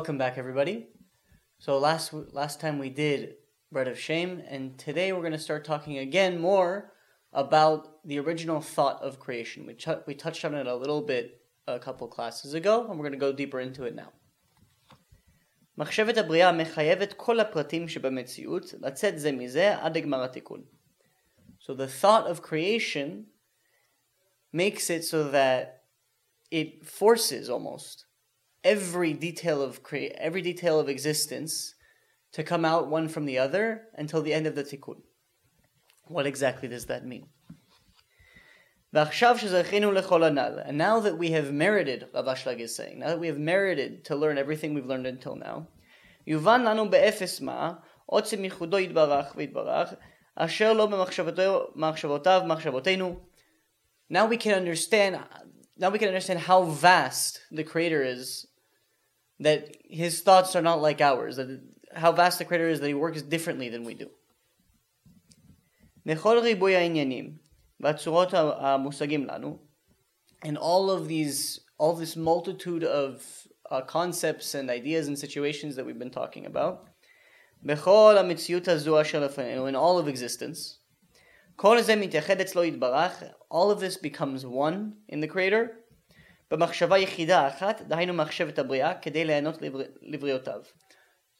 Welcome back, everybody. So last last time we did bread of shame, and today we're going to start talking again more about the original thought of creation. We ch- we touched on it a little bit a couple classes ago, and we're going to go deeper into it now. מחשבת הבריאה מחייבת כל הפרטים שבמציאות לצאת זה מזה עד לגמר התיקון. So the thought of creation makes it so that it forces almost every detail of crea- every detail of existence to come out one from the other until the end of the tikkun. What exactly does that mean? And now that we have merited, Rav Ashlag is saying, now that we have merited to learn everything we've learned until now, יובן לנו באפס מה, עוצם ייחודו יתברך ויתברך, אשר לא במחשבותיו מחשבותינו. Now we can understand, now we can understand how vast the Creator is, that his thoughts are not like ours, that how vast the creator is, that he works differently than we do. And all of these, all this multitude of uh, concepts and ideas and situations that we've been talking about, in all of existence, all of this becomes one in the Creator, במחשבה יחידה אחת, דהיינו מחשבת הבריאה, כדי ליהנות לבריאותיו.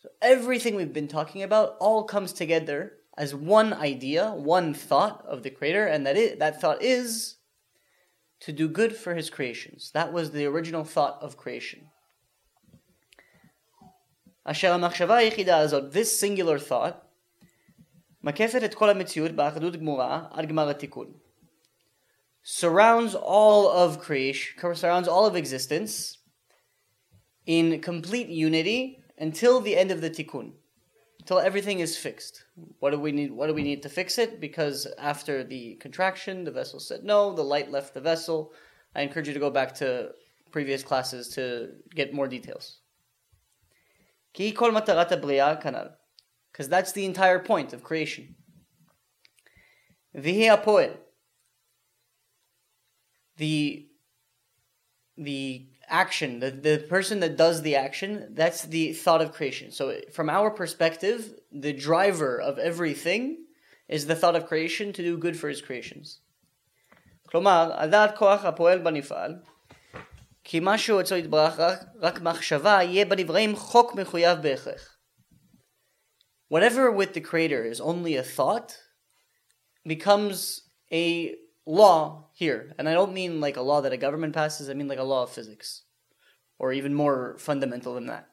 So everything we've been talking about all comes together as one idea, one thought of the Creator, and that it, that thought is to do good for His creations. That was the original thought of creation. אשר המחשבה היחידה הזאת, this singular thought, מקפת את כל המציאות באחדות גמורה עד גמר התיקון. Surrounds all of creation, surrounds all of existence in complete unity until the end of the tikkun until everything is fixed. What do we need? What do we need to fix it? Because after the contraction, the vessel said no. The light left the vessel. I encourage you to go back to previous classes to get more details. Because that's the entire point of creation The the action, the, the person that does the action, that's the thought of creation. So, from our perspective, the driver of everything is the thought of creation to do good for his creations. כלומר, הדעת כוח הפועל בנפעל, כי משהו אצלו יתברך רק מחשבה, יהיה בנבראים חוק מחויב בהכרח. Whatever with the Creator is only a thought becomes a law here. And I don't mean like a law that a government passes, I mean like a law of physics. Or even more fundamental than that.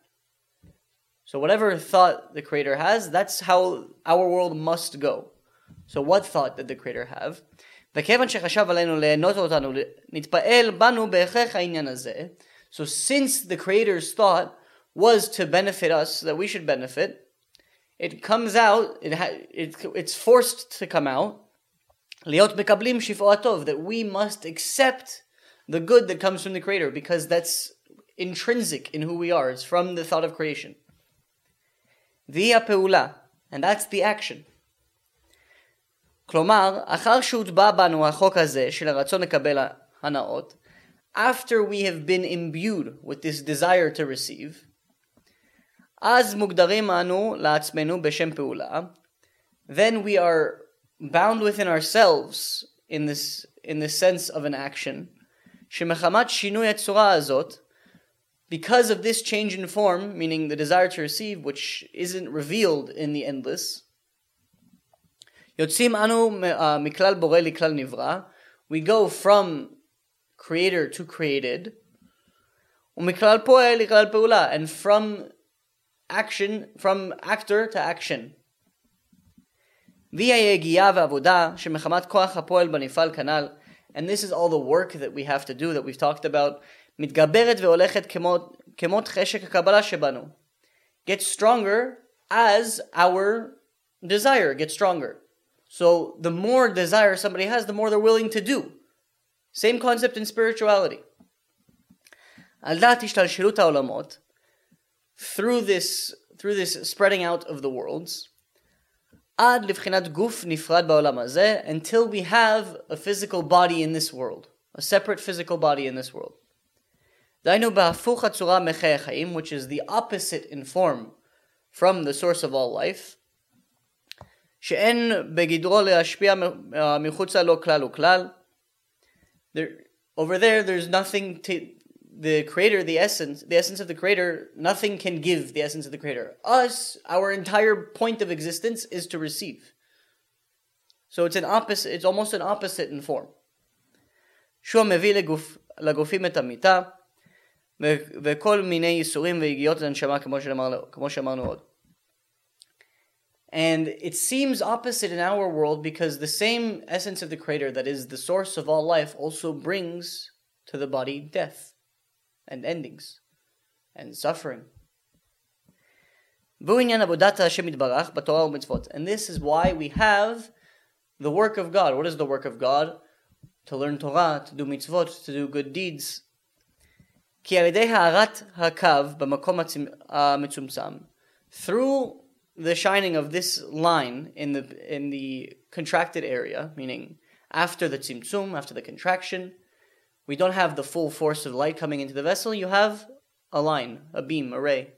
So, whatever thought the Creator has, that's how our world must go. So, what thought did the Creator have? So, since the Creator's thought was to benefit us, that we should benefit, it comes out, it ha- it, it's forced to come out להיות מקבלים שפעו הטוב, that we must accept the good that comes from the Creator, because that's intrinsic in who we are. It's from the thought of creation. והיא הפעולה, and that's the action. כלומר, אחר שהוטבע בנו החוק הזה של הרצון לקבל הנאות, after we have been imbued with this desire to receive, אז מוגדרים אנו לעצמנו בשם פעולה, then we are bound within ourselves in this in the sense of an action, שמחמת שינוי הצורה הזאת, because of this change in form, meaning the desire to receive, which isn't revealed in the endless, יוצאים אנו מכלל בורא לכלל נברא, we go from creator to created, ומכלל פועל לכלל פעולה, and from action, from actor to action. and this is all the work that we have to do that we've talked about, מתגברת והולכת כמות חשק הקבלה שבנו. Get stronger as our desire gets stronger. So the more desire somebody has, the more they're willing to do. Same concept in spirituality. על דעת השתלשלות העולמות, through this, through this spreading out of the worlds, עד לבחינת גוף נפרד בעולם הזה, until we have a physical body in this world, a separate physical body in this world. דהיינו בהפוך הצורה מחיי החיים, which is the opposite in form from the source of all life, שאין בגדרו להשפיע מחוצה לו כלל וכלל. Over there, there's nothing to the creator, the essence, the essence of the creator, nothing can give the essence of the creator. Us, our entire point of existence is to receive. So it's an opposite, it's almost an opposite in form. שהוא מביא לגוף, לגופים את המיטה, וכל מיני ייסורים ויגיעות לנשמה כמו שאמרנו עוד. And it seems opposite in our world because the same essence of the Creator that is the source of all life also brings to the body death and endings and suffering. And this is why we have the work of God. What is the work of God? To learn Torah, to do mitzvot, to do good deeds. Through the shining of this line in the in the contracted area, meaning after the tzimtzum, after the contraction, we don't have the full force of light coming into the vessel. You have a line, a beam, a ray.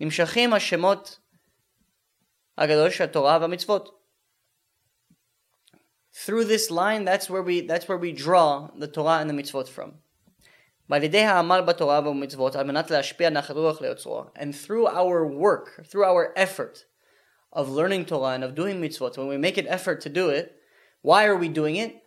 נמשכים השמות הגדול של התורה והמצוות. Through this line, that's where we that's where we draw the Torah and the mitzvot from. And through our work, through our effort of learning Torah and of doing mitzvot, when we make an effort to do it, why are we doing it?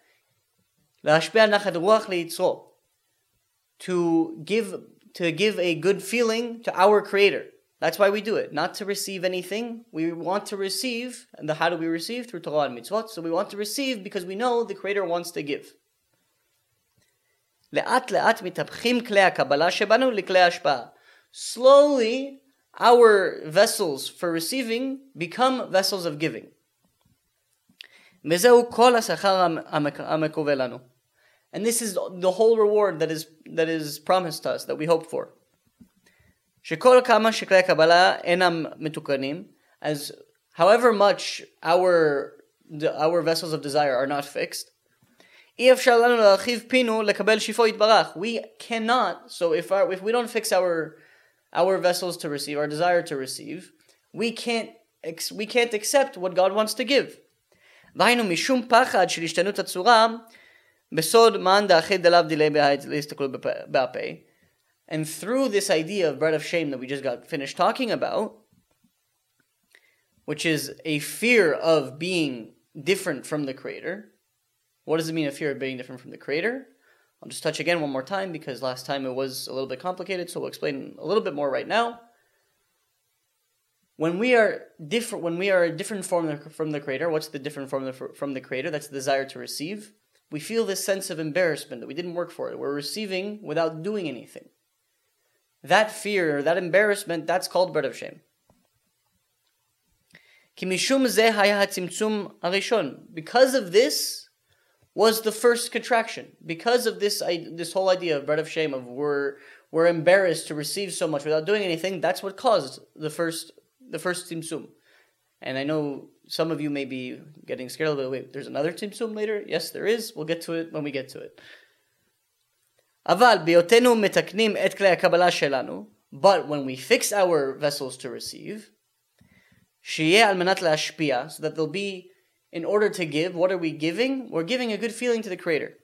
To give to give a good feeling to our Creator. That's why we do it, not to receive anything. We want to receive, and the, how do we receive? Through Torah and mitzvot. So we want to receive because we know the Creator wants to give. לאט לאט מתהפכים כלי הקבלה שבנו לכלי השפעה. Slowly, our vessels for receiving become vessels of giving. וזהו כל השכר המקווה לנו. And this is the whole reward that is, that is promised to us, that we hope for. שכל כמה שכלי הקבלה אינם מתוקנים, as however much our, our vessels of desire are not fixed, we cannot, so if, our, if we don't fix our, our vessels to receive, our desire to receive, we can't, we can't accept what God wants to give. דהיינו משום פחד של השתנות הצורה, Besod man da'ached delav delay leistaklut ba'peh. And through this idea of bread of shame that we just got finished talking about, which is a fear of being different from the Creator. What does it mean, a fear of being different from the Creator? I'll just touch again one more time because last time it was a little bit complicated, so we'll explain a little bit more right now. When we are different, when we are a different form from the Creator, what's the different form from the Creator? That's the desire to receive. We feel this sense of embarrassment that we didn't work for it. We're receiving without doing anything. That fear, that embarrassment, that's called bread of shame. Because of this, was the first contraction because of this this whole idea of bread of shame of we're we're embarrassed to receive so much without doing anything. That's what caused the first the first tzimtzum. And I know some of you may be getting scared a little bit. Wait, there's another tzimtzum later? Yes, there is. We'll get to it when we get to it. אבל בהיותנו מתקנים את כלי הקבלה שלנו, but when we fix our vessels to receive, שיהיה על מנת להשפיע, so that they'll be in order to give, what are we giving? We're giving a good feeling to the Creator.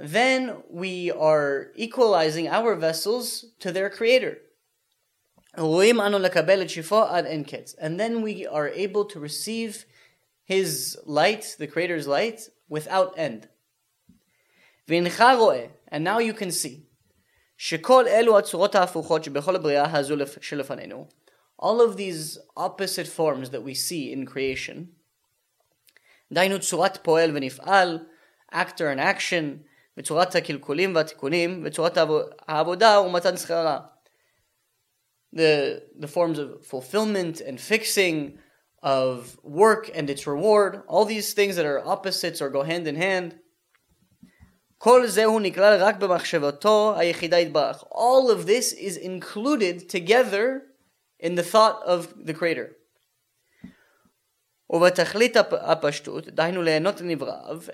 Then we are equalizing our vessels to their Creator. And then we are able to receive His light, the Creator's light, without end. And now you can see שכל אלו הצורות ההפוכות שבכל הבריאה הזו שלפנינו all of these opposite forms that we see in creation, דהיינו צורת פועל ונפעל, actor and action, וצורת הקלקולים והתיקונים, וצורת העבודה ומתן שכרה. the the forms of fulfillment and fixing of work and its reward, all these things that are opposites or go hand in hand. All of this is included together in the thought of the Creator.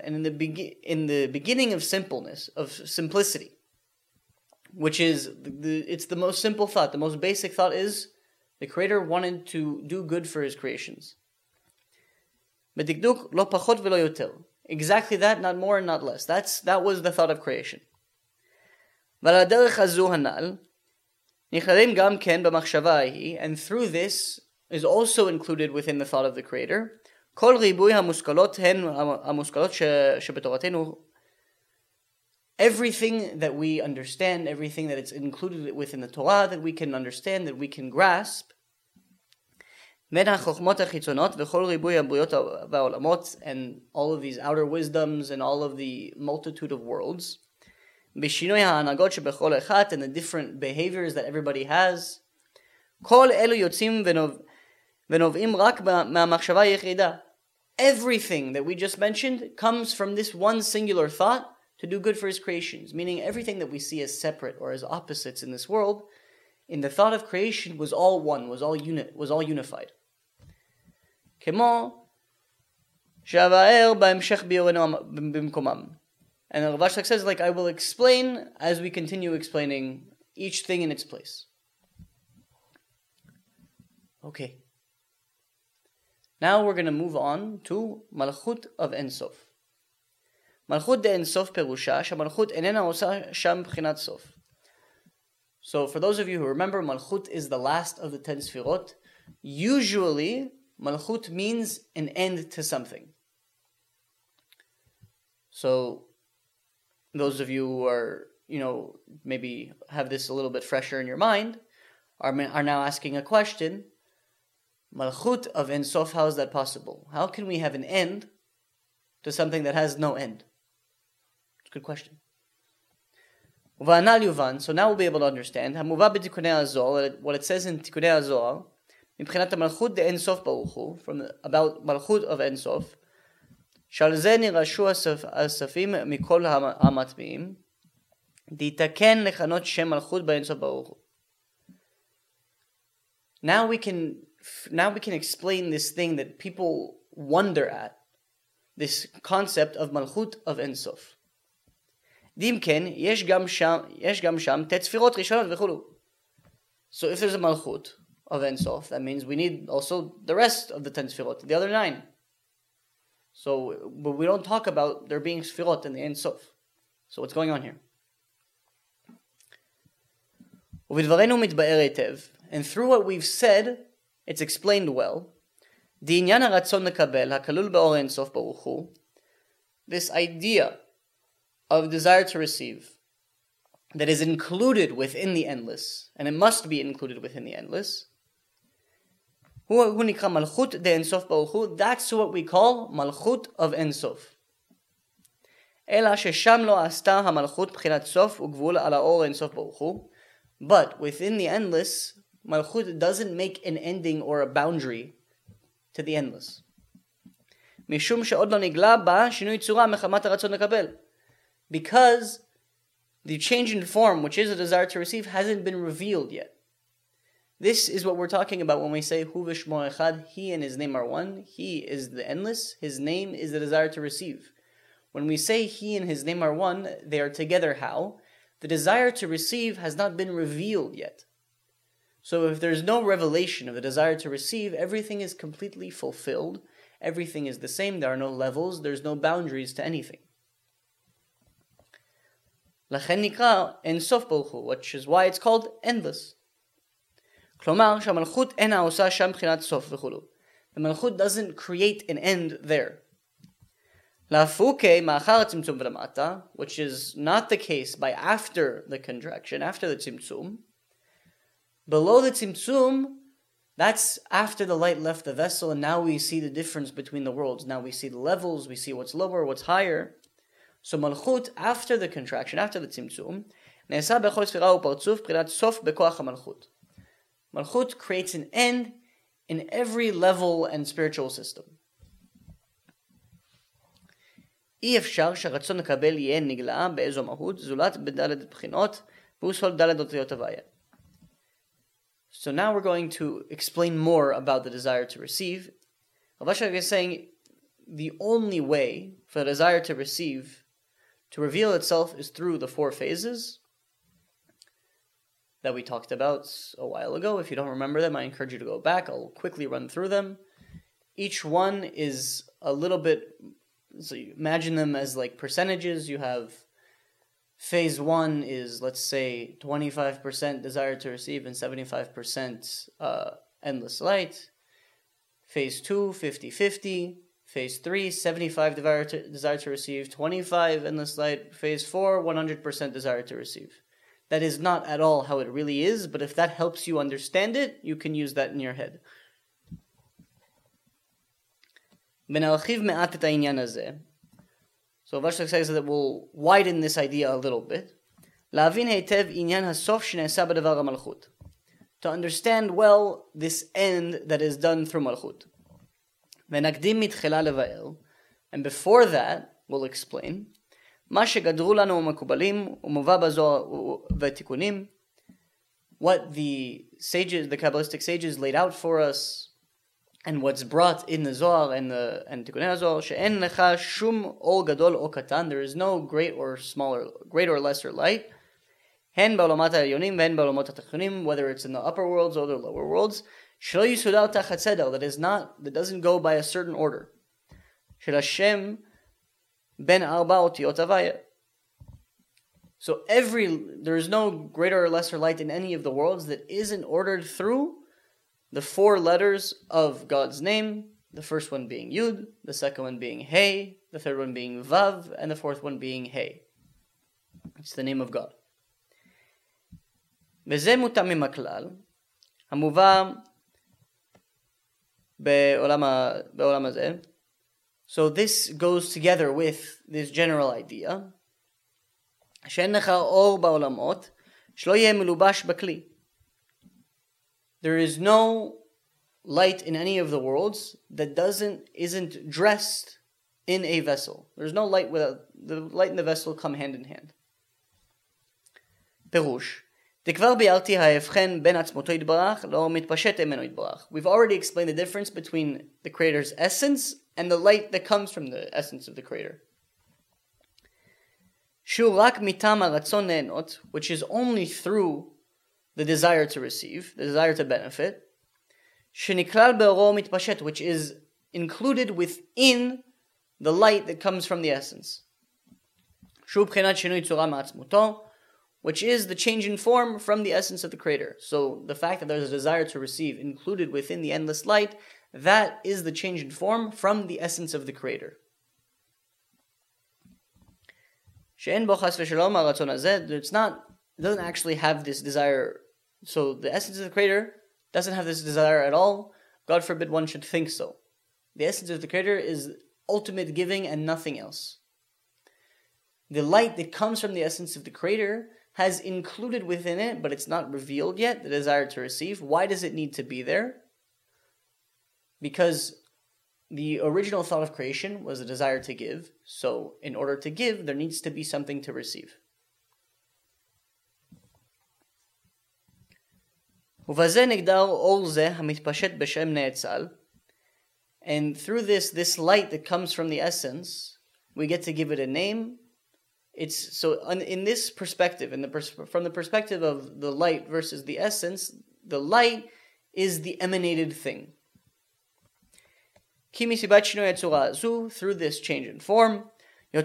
And in the, be- in the beginning of simpleness, of simplicity which is, the, the, it's the most simple thought, the most basic thought is, the Creator wanted to do good for His creations. בדקדוק, לא פחות ולא יותר. Exactly that, not more and not less. That's, that was the thought of creation. ועל הדרך הזו הנ"ל, נכללים גם כן במחשבה ההיא, and through this is also included within the thought of the Creator, כל ריבוי המושכלות הן המושכלות שבתורתנו everything that we understand, everything that it's included within the Torah that we can understand, that we can grasp, and all of these outer wisdoms and all of the multitude of worlds, and the different behaviors that everybody has, everything that we just mentioned comes from this one singular thought to do good for his creations, meaning everything that we see as separate or as opposites in this world, in the thought of creation was all one, was all unit, was all unified. And the Rav Ashlag says, like, I will explain as we continue explaining each thing in its place. Okay. Now we're going to move on to Malchut of Ensof. מלכות דאינסוף פירושה שהמלכות איננה עושה שם בחינת סוף. So for those of you who remember, Malchut is the last of the ten sfirot. Usually, Malchut means an end to something. So, those of you who are, you know, maybe have this a little bit fresher in your mind, are, are now asking a question. Malchut of Ensof, how is that possible? How can we have an end to something that has no end? Good question. So now we'll be able to understand, what it says in Tikkunei Zohar, מבחינת המלכות from about Malchut of אין סוף, שעל Now we can now we can explain this thing that people wonder at, this concept of malchut of אין סוף. ואם כן, יש גם שם, יש גם שם תצפירות ראשונות וכולו. So if there's a malchut of Ensof, that means we need also the rest of the ten sfirot, the other nine. So, but we don't talk about there being sfirot in the Ensof. So what's going on here? ובדברינו מתבאר היטב, and through what we've said, it's explained well, דעניין הרצון לקבל, הכלול באור אינסוף ברוך הוא, this idea of desire to receive that is included within the endless, and it must be included within the endless. That's what we call malchut of ensof. אלא ששם לא עשתה המלכות בחינת סוף וגבול על האור אינסוף ברוך הוא. But within the endless, malchut doesn't make an ending or a boundary to the endless. משום שעוד לא נגלה בה שינוי צורה מחמת הרצון לקבל because the change in form, which is a desire to receive, hasn't been revealed yet. This is what we're talking about when we say Hu Echad, He and His name are one. He is the endless. His name is the desire to receive. When we say He and His name are one, they are together how? The desire to receive has not been revealed yet. So if there's no revelation of the desire to receive, everything is completely fulfilled. Everything is the same. There are no levels. There's no boundaries to anything. לכן נקרא אין סוף ברוך הוא, which is why it's called endless. כלומר שהמלכות אינה עושה שם בחינת סוף וכולו. The מלכות doesn't create an end there. להפוקי מאחר הצמצום ולמטה, which is not the case by after the contraction, after the צמצום. Below the tzimtzum, that's after the light left the vessel, and now we see the difference between the worlds. Now we see the levels, we see what's lower, what's higher. So malchut, after the contraction, after the tzimtzum, נעשה בכל ספירה ופרצוף בחינת סוף בכוח המלכות. Malchut creates an end in every level and spiritual system. אי אפשר שהרצון לקבל יהיה נגלה באיזו מהות, זולת בדלת בחינות, והוא סול דלת אותיות הוויה. So now we're going to explain more about the desire to receive, Rav is saying the only way for the desire to receive to reveal itself is through the four phases that we talked about a while ago. If you don't remember them, I encourage you to go back. I'll quickly run through them. Each one is a little bit, so you imagine them as like percentages. You have phase one is, let's say, 25% desire to receive and 75% uh, endless light. Phase two, 50 50. Phase 3, 75 desire to, desire to receive, 25 endless light. Phase 4, 100% desire to receive. That is not at all how it really is, but if that helps you understand it, you can use that in your head. So Vashtak says that we'll widen this idea a little bit. To understand well this end that is done through Malchut. ונקדים מתחילה לבאר, and before that, we'll explain, מה שגדרו לנו המקובלים ומובא בזוהר ותיקונים, what the sages, the Kabbalistic sages laid out for us, and what's brought in the Zohar and the and Tikkunei Zohar, שאין לך שום אור גדול או קטן, there is no great or smaller, great or lesser light, הן בעולמות העליונים והן בעולמות התחתונים, whether it's in the upper worlds or the lower worlds, שלא יסודר תחת סדר, that is not, that doesn't go by a certain order. של השם בין ארבע אותיות הוויה. So every, there is no greater or lesser light in any of the worlds that isn't ordered through the four letters of God's name, the first one being Yud, the second one being Hey, the third one being Vav, and the fourth one being Hey. It's the name of God. וזה מותאם עם הכלל, המובא בעולם הזה. So this goes together with this general idea, שאין לך אור בעולמות, שלא יהיה מלובש בכלי. There is no light in any of the worlds that doesn't isn't dressed in a vessel. There's no light without the light and the vessel come hand in hand. פירוש We've already explained the difference between the Creator's essence and the light that comes from the essence of the Creator. which is only through the desire to receive, the desire to benefit, which is included within the light that comes from the essence which is the change in form from the essence of the creator. So the fact that there's a desire to receive included within the endless light, that is the change in form from the essence of the creator. It's not, it doesn't actually have this desire. So the essence of the creator doesn't have this desire at all. God forbid one should think so. The essence of the creator is ultimate giving and nothing else. The light that comes from the essence of the creator has included within it, but it's not revealed yet, the desire to receive. Why does it need to be there? Because the original thought of creation was a desire to give. So, in order to give, there needs to be something to receive. And through this, this light that comes from the essence, we get to give it a name it's so in this perspective, in the pers- from the perspective of the light versus the essence, the light is the emanated thing. through this change in form, the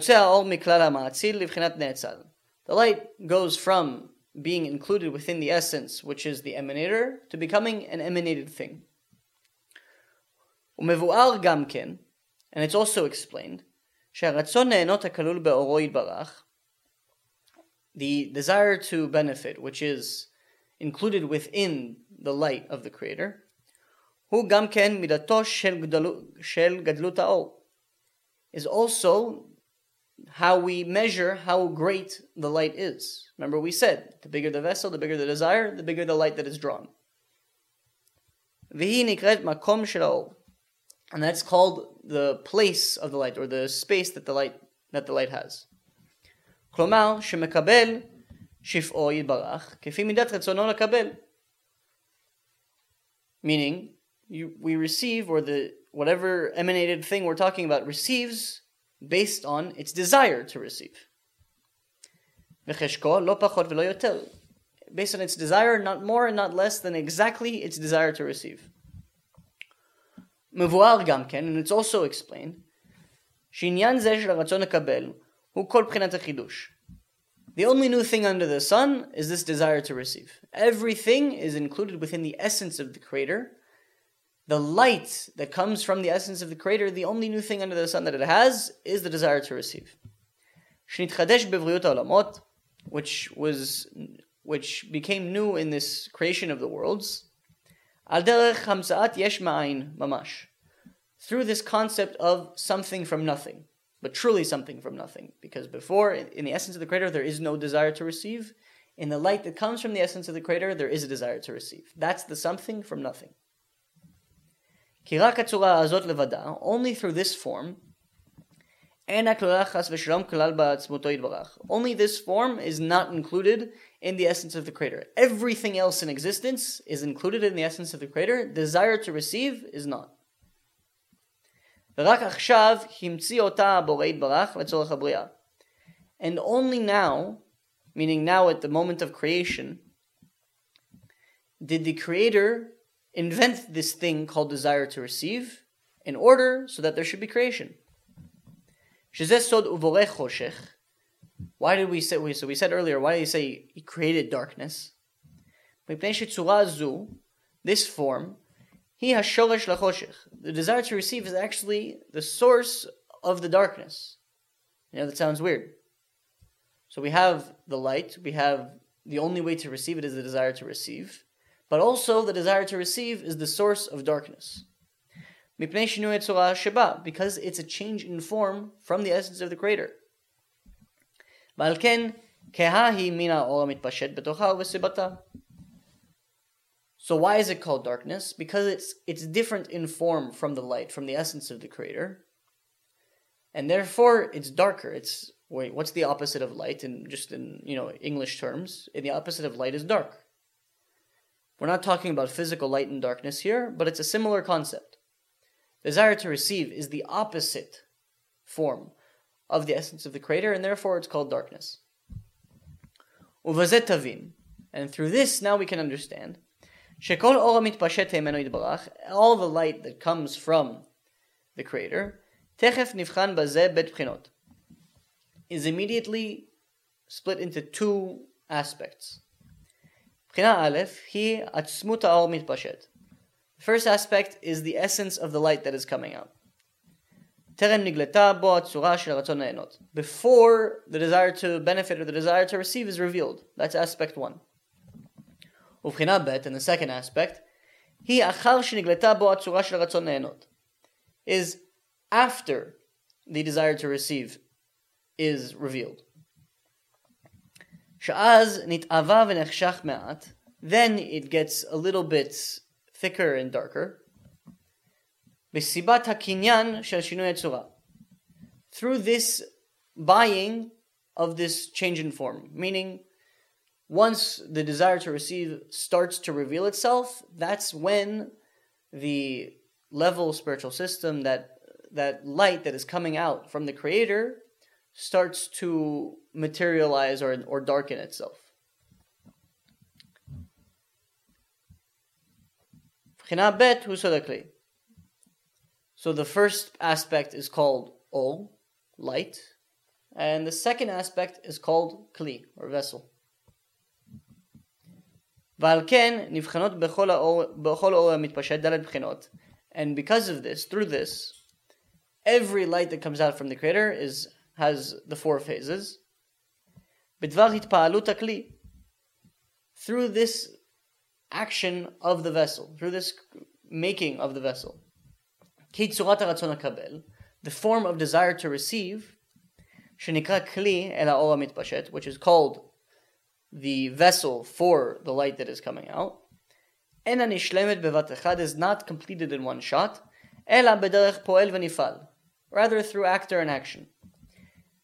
light goes from being included within the essence, which is the emanator, to becoming an emanated thing. and it's also explained שהרצון נהנות הכלול באורו יתברך, the desire to benefit, which is included within the light of the Creator, הוא גם כן מידתו של גדלות האור, is also how we measure how great the light is. Remember we said, the bigger the vessel, the bigger the desire, the bigger the light that is drawn. והיא נקראת מקום של האור. And that's called the place of the light, or the space that the light that the light has. כלומר, שמקבל שפעו יתברך, כפי מידת רצונו לקבל. Meaning, you, we receive, or the whatever emanated thing we're talking about receives based on its desire to receive. Based on its desire, not more and not less than exactly its desire to receive. מבואר גם כן, and it's also explained, שעניין זה של הרצון לקבל הוא כל בחינת החידוש. The only new thing under the sun is this desire to receive. Everything is included within the essence of the creator. The light that comes from the essence of the creator, the only new thing under the sun that it has is the desire to receive. which was which became new in this creation of the worlds. mamash. Through this concept of something from nothing but truly something from nothing. Because before, in the essence of the creator, there is no desire to receive. In the light that comes from the essence of the creator, there is a desire to receive. That's the something from nothing. Only through this form, only this form is not included in the essence of the creator. Everything else in existence is included in the essence of the creator. Desire to receive is not. ורק עכשיו המציא אותה הבורא יתברך לצורך הבריאה. And only now, meaning now at the moment of creation, did the Creator invent this thing called desire to receive in order so that there should be creation. Why did we say, so we said earlier, why did he say he created darkness? This form, he has shoresh lachoshech. The desire to receive is actually the source of the darkness. You know, that sounds weird. So we have the light, we have the only way to receive it is the desire to receive, but also the desire to receive is the source of darkness. Because it's a change in form from the essence of the Creator. So why is it called darkness? Because it's it's different in form from the light, from the essence of the creator. And therefore it's darker. It's wait, what's the opposite of light in just in, you know, English terms? And the opposite of light is dark. We're not talking about physical light and darkness here, but it's a similar concept. Desire to receive is the opposite form of the essence of the creator, and therefore it's called darkness. And through this, now we can understand שכל אור המתפשט ממנו יתברך, all the light that comes from the creator, תכף נבחן בזה בית בחינות. is immediately split into two aspects. בחינה א' היא עצמות האור מתפשט. The first aspect is the essence of the light that is coming out. טרם נגלתה בו הצורה של הרצון ליהנות. Before the desire to benefit or the desire to receive is revealed. That's aspect one. ובחינה ב', and the second aspect, היא אחר שנגלתה בו הצורה של רצון ליהנות. is after the desire to receive is revealed. שאז נתאווה ונחשך מעט, then it gets a little bit thicker and darker. בסיבת הקניין של שינוי הצורה. Through this buying of this change in form, meaning once the desire to receive starts to reveal itself, that's when the level spiritual system, that that light that is coming out from the creator starts to materialize or, or darken itself. So the first aspect is called O, light, and the second aspect is called Kli, or vessel. ועל כן נבחנות בכל האור, בכל אור המתפשט דלת בחינות. And because of this, through this, every light that comes out from the Creator is has the four phases. בדבר התפעלות הכלי. Through this action of the vessel, through this making of the vessel. כי צורת הרצון לקבל, the form of desire to receive, שנקרא כלי אל האור המתפשט, which is called the vessel for the light that is coming out. Ena nishlemet bevat is not completed in one shot. Ela poel v'nifal. Rather through actor and action.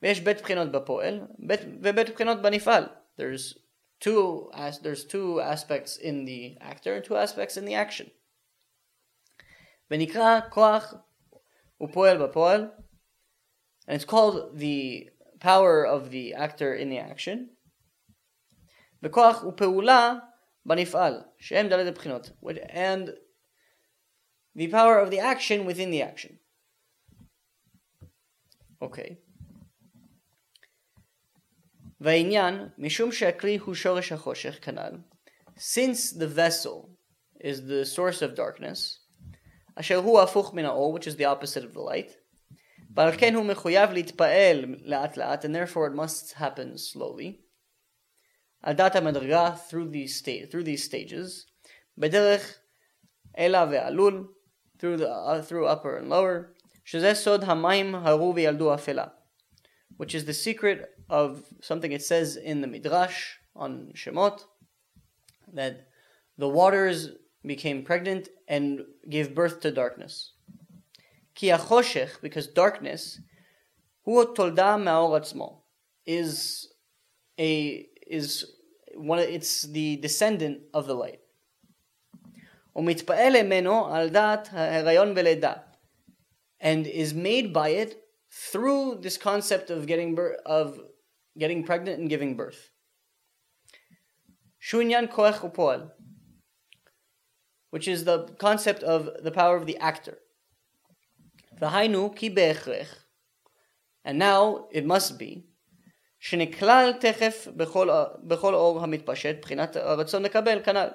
Vesh bet. There's two as there's two aspects in the actor and two aspects in the action. Benikra koach and it's called the power of the actor in the action. וכוח ופעולה בנפעל, שהם דלת הבחינות, and the power of the action within the action. Okay. והעניין, משום שהכלי הוא שורש החושך כנ"ל, since the vessel is the source of darkness, אשר הוא הפוך מן האור, which is the opposite of the light, ועל כן הוא מחויב להתפעל לאט לאט, and therefore it must happen slowly, adat ha through these through these stages, bederech ela ve'alul through the uh, through upper and lower, shezeh sod hamayim haru ve'yaldu afela, which is the secret of something it says in the midrash on Shemot that the waters became pregnant and gave birth to darkness. Ki achoshech, because darkness, hu tolda ma'or is a is one. It's the descendant of the light. ומתפעל ממנו על דעת ההיריון ולידה, and is made by it through this concept of getting birth, of getting pregnant and giving birth. Shunyan koech upoal, which is the concept of the power of the actor. V'hainu ki be'echrech, and now it must be, שנכלל תכף בכל, בכל אור המתפשט, בחינת הרצון לקבל כנ"ל.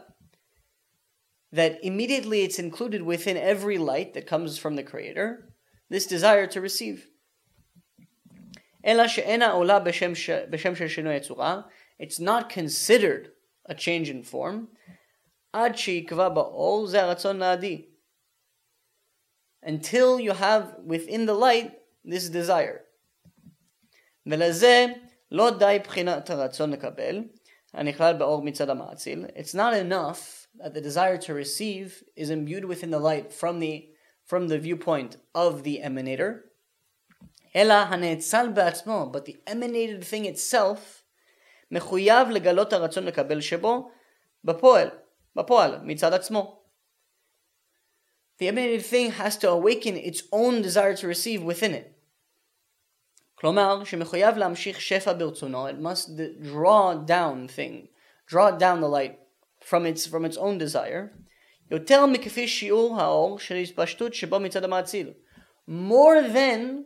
That immediately it's included within every light that comes from the Creator, this desire to receive. אלא שאינה עולה בשם, ש... בשם של שינוי הצורה, it's not considered a change in form, עד שיקבע באור זה הרצון לעדי. Until you have within the light this desire. ולזה לא די בחינת הרצון לקבל, הנכלל באור מצד המאציל. It's not enough that the desire to receive is imbued within the light from the, from the viewpoint of the emanator. אלא הנאצל בעצמו, but the emanated thing itself, מחויב לגלות הרצון לקבל שבו בפועל, בפועל, מצד עצמו. The emanated thing has to awaken its own desire to receive within it. כלומר, שמחויב להמשיך שפע ברצונו, it must draw down thing, draw down the light from its, from its own desire, יותר מכפי שיעור האור של התפשטות שבו מצד המאציל. More than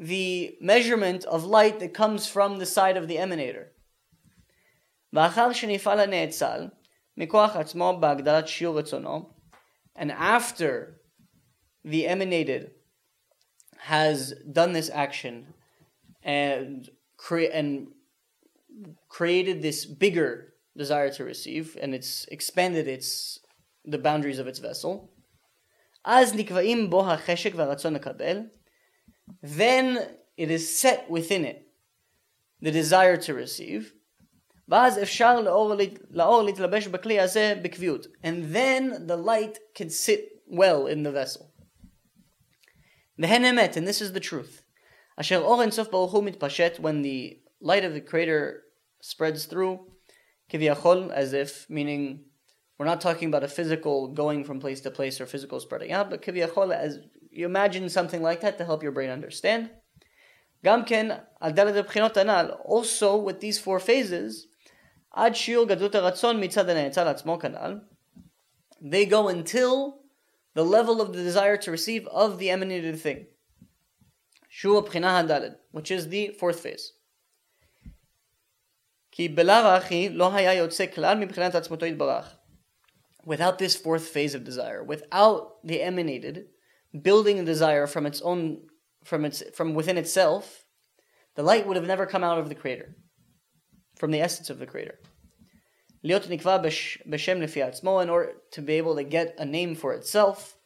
the measurement of light that comes from the side of the emanator. ואחר שנפעל הנאצל, מכוח עצמו בהגדלת שיעור רצונו, and after the emanated has done this action and cre- and created this bigger desire to receive and it's expanded its the boundaries of its vessel אז נקבעים בו החשק והרצון לקבל then it is set within it the desire to receive ואז אפשר לאור, לאור להתלבש בכלי הזה בקביעות and then the light can sit well in the vessel Mehenemet, and this is the truth. Asher Or Ein Sof Baruch Hu mitpashet, when the light of the Creator spreads through, kiviyachol, as if, meaning we're not talking about a physical going from place to place or physical spreading out, but kiviyachol, as you imagine something like that to help your brain understand. Gamken, also with these four phases, ad shiur gadlut ratzon mitzad they go until the level of the desire to receive of the emanated thing. Shua Bchina Hadalid, which is the fourth phase. כי בלאו הכי לא היה יוצא כלל מבחינת עצמתו יתברך. Without this fourth phase of desire, without the emanated building a desire from its own, from its from within itself, the light would have never come out of the creator, from the essence of the creator. להיות נקבע בשם לפי עצמו in order to be able to get a name for itself.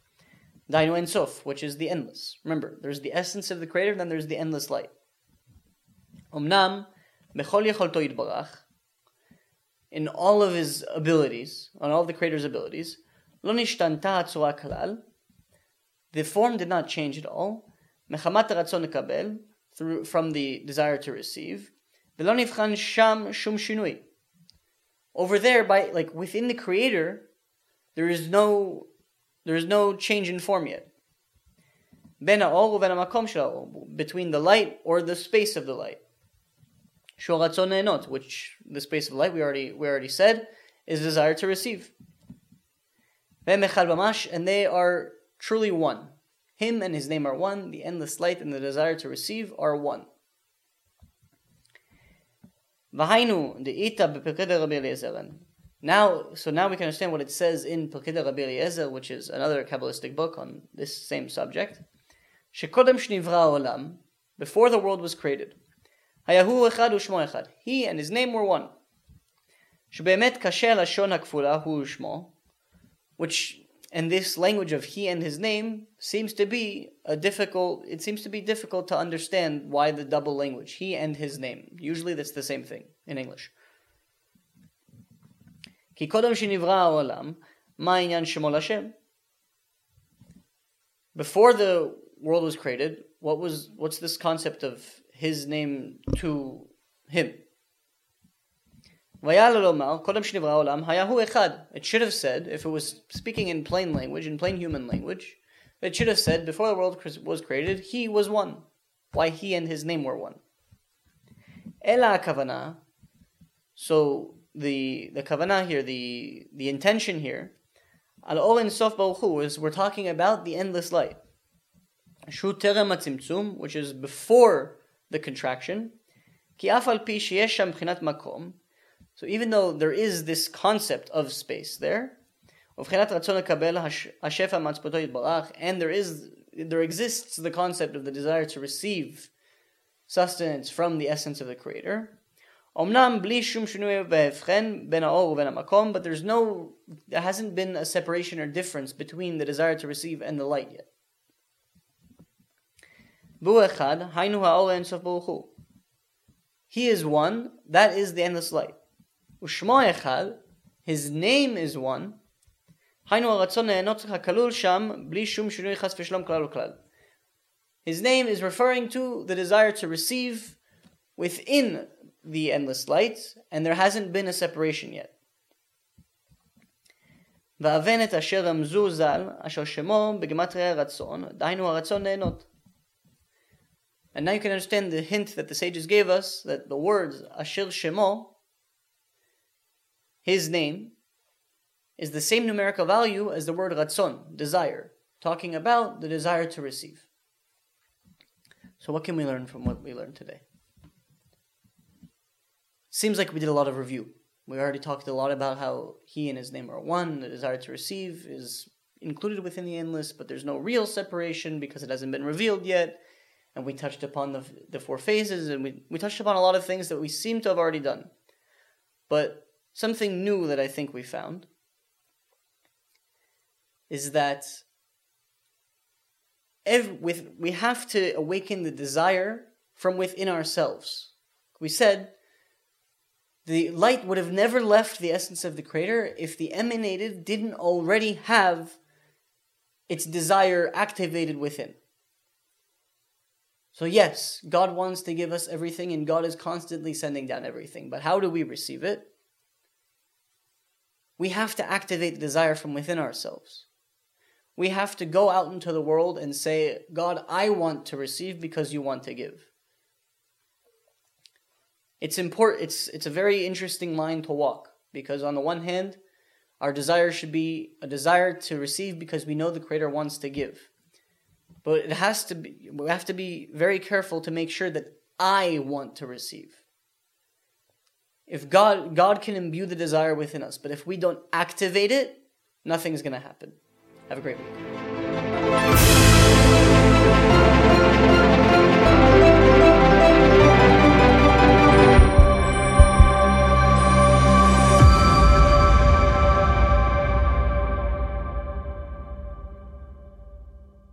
Dainu En Sof, which is the endless. Remember, there's the essence of the creator, then there's the endless light. אמנם, בכל יכולתו יתברך, in all of his abilities, on all of the creator's abilities, לא נשתנתה הצורה כלל, the form did not change at all, מחמת הרצון לקבל, through, from the desire to receive, ולא נבחן שם שום שינוי over there by like within the creator there is no there is no change in form yet. Between the light or the space of the light. Which the space of light we already we already said is desire to receive. And they are truly one. Him and his name are one, the endless light and the desire to receive are one. Now, so now we can understand what it says in Pirkei Rabbi Eliezer, which is another Kabbalistic book on this same subject. Shekodem shnivra olam, before the world was created, hayahu echad ushmo echad. He and his name were one. Shebemet kasher lashon hakfula hu ushmo, which and this language of he and his name seems to be a difficult it seems to be difficult to understand why the double language he and his name usually that's the same thing in english כי קודם שנברא העולם, מה העניין שמו לשם? Before the world was created, what was what's this concept of his name to him? It should have said, if it was speaking in plain language, in plain human language, it should have said, before the world was created, he was one. Why he and his name were one. Ela kavana. So the the kavanah here, the the intention here, al orin sof is we're talking about the endless light. Shu terem which is before the contraction. Ki afal pi makom. So even though there is this concept of space there, and there is there exists the concept of the desire to receive sustenance from the essence of the Creator. But there's no, there hasn't been a separation or difference between the desire to receive and the light yet. He is one, that is the endless light. his name is one. His name is referring to the desire to receive within the endless light, and there hasn't been a separation yet. והאבן אשר רמזו ז"ל, אשר שמו בגימטריה רצון, דהיינו הרצון ליהנות. And now you can understand the hint that the sages gave us that the words Asher Shemo, his name, is the same numerical value as the word Ratzon, desire, talking about the desire to receive. So, what can we learn from what we learned today? seems like we did a lot of review. We already talked a lot about how he and his name are one. The desire to receive is included within the endless, but there's no real separation because it hasn't been revealed yet. And we touched upon the, the four phases, and we, we touched upon a lot of things that we seem to have already done. But something new that I think we found is that every, with, we have to awaken the desire from within ourselves. We said the light would have never left the essence of the Creator if the emanated didn't already have its desire activated within. So, yes, God wants to give us everything, and God is constantly sending down everything. But how do we receive it? We have to activate desire from within ourselves. We have to go out into the world and say, God, I want to receive because you want to give. It's important it's it's a very interesting line to walk because on the one hand our desire should be a desire to receive because we know the creator wants to give. But it has to be we have to be very careful to make sure that i want to receive if god god can imbue the desire within us but if we don't activate it nothing's going to happen. Have a great week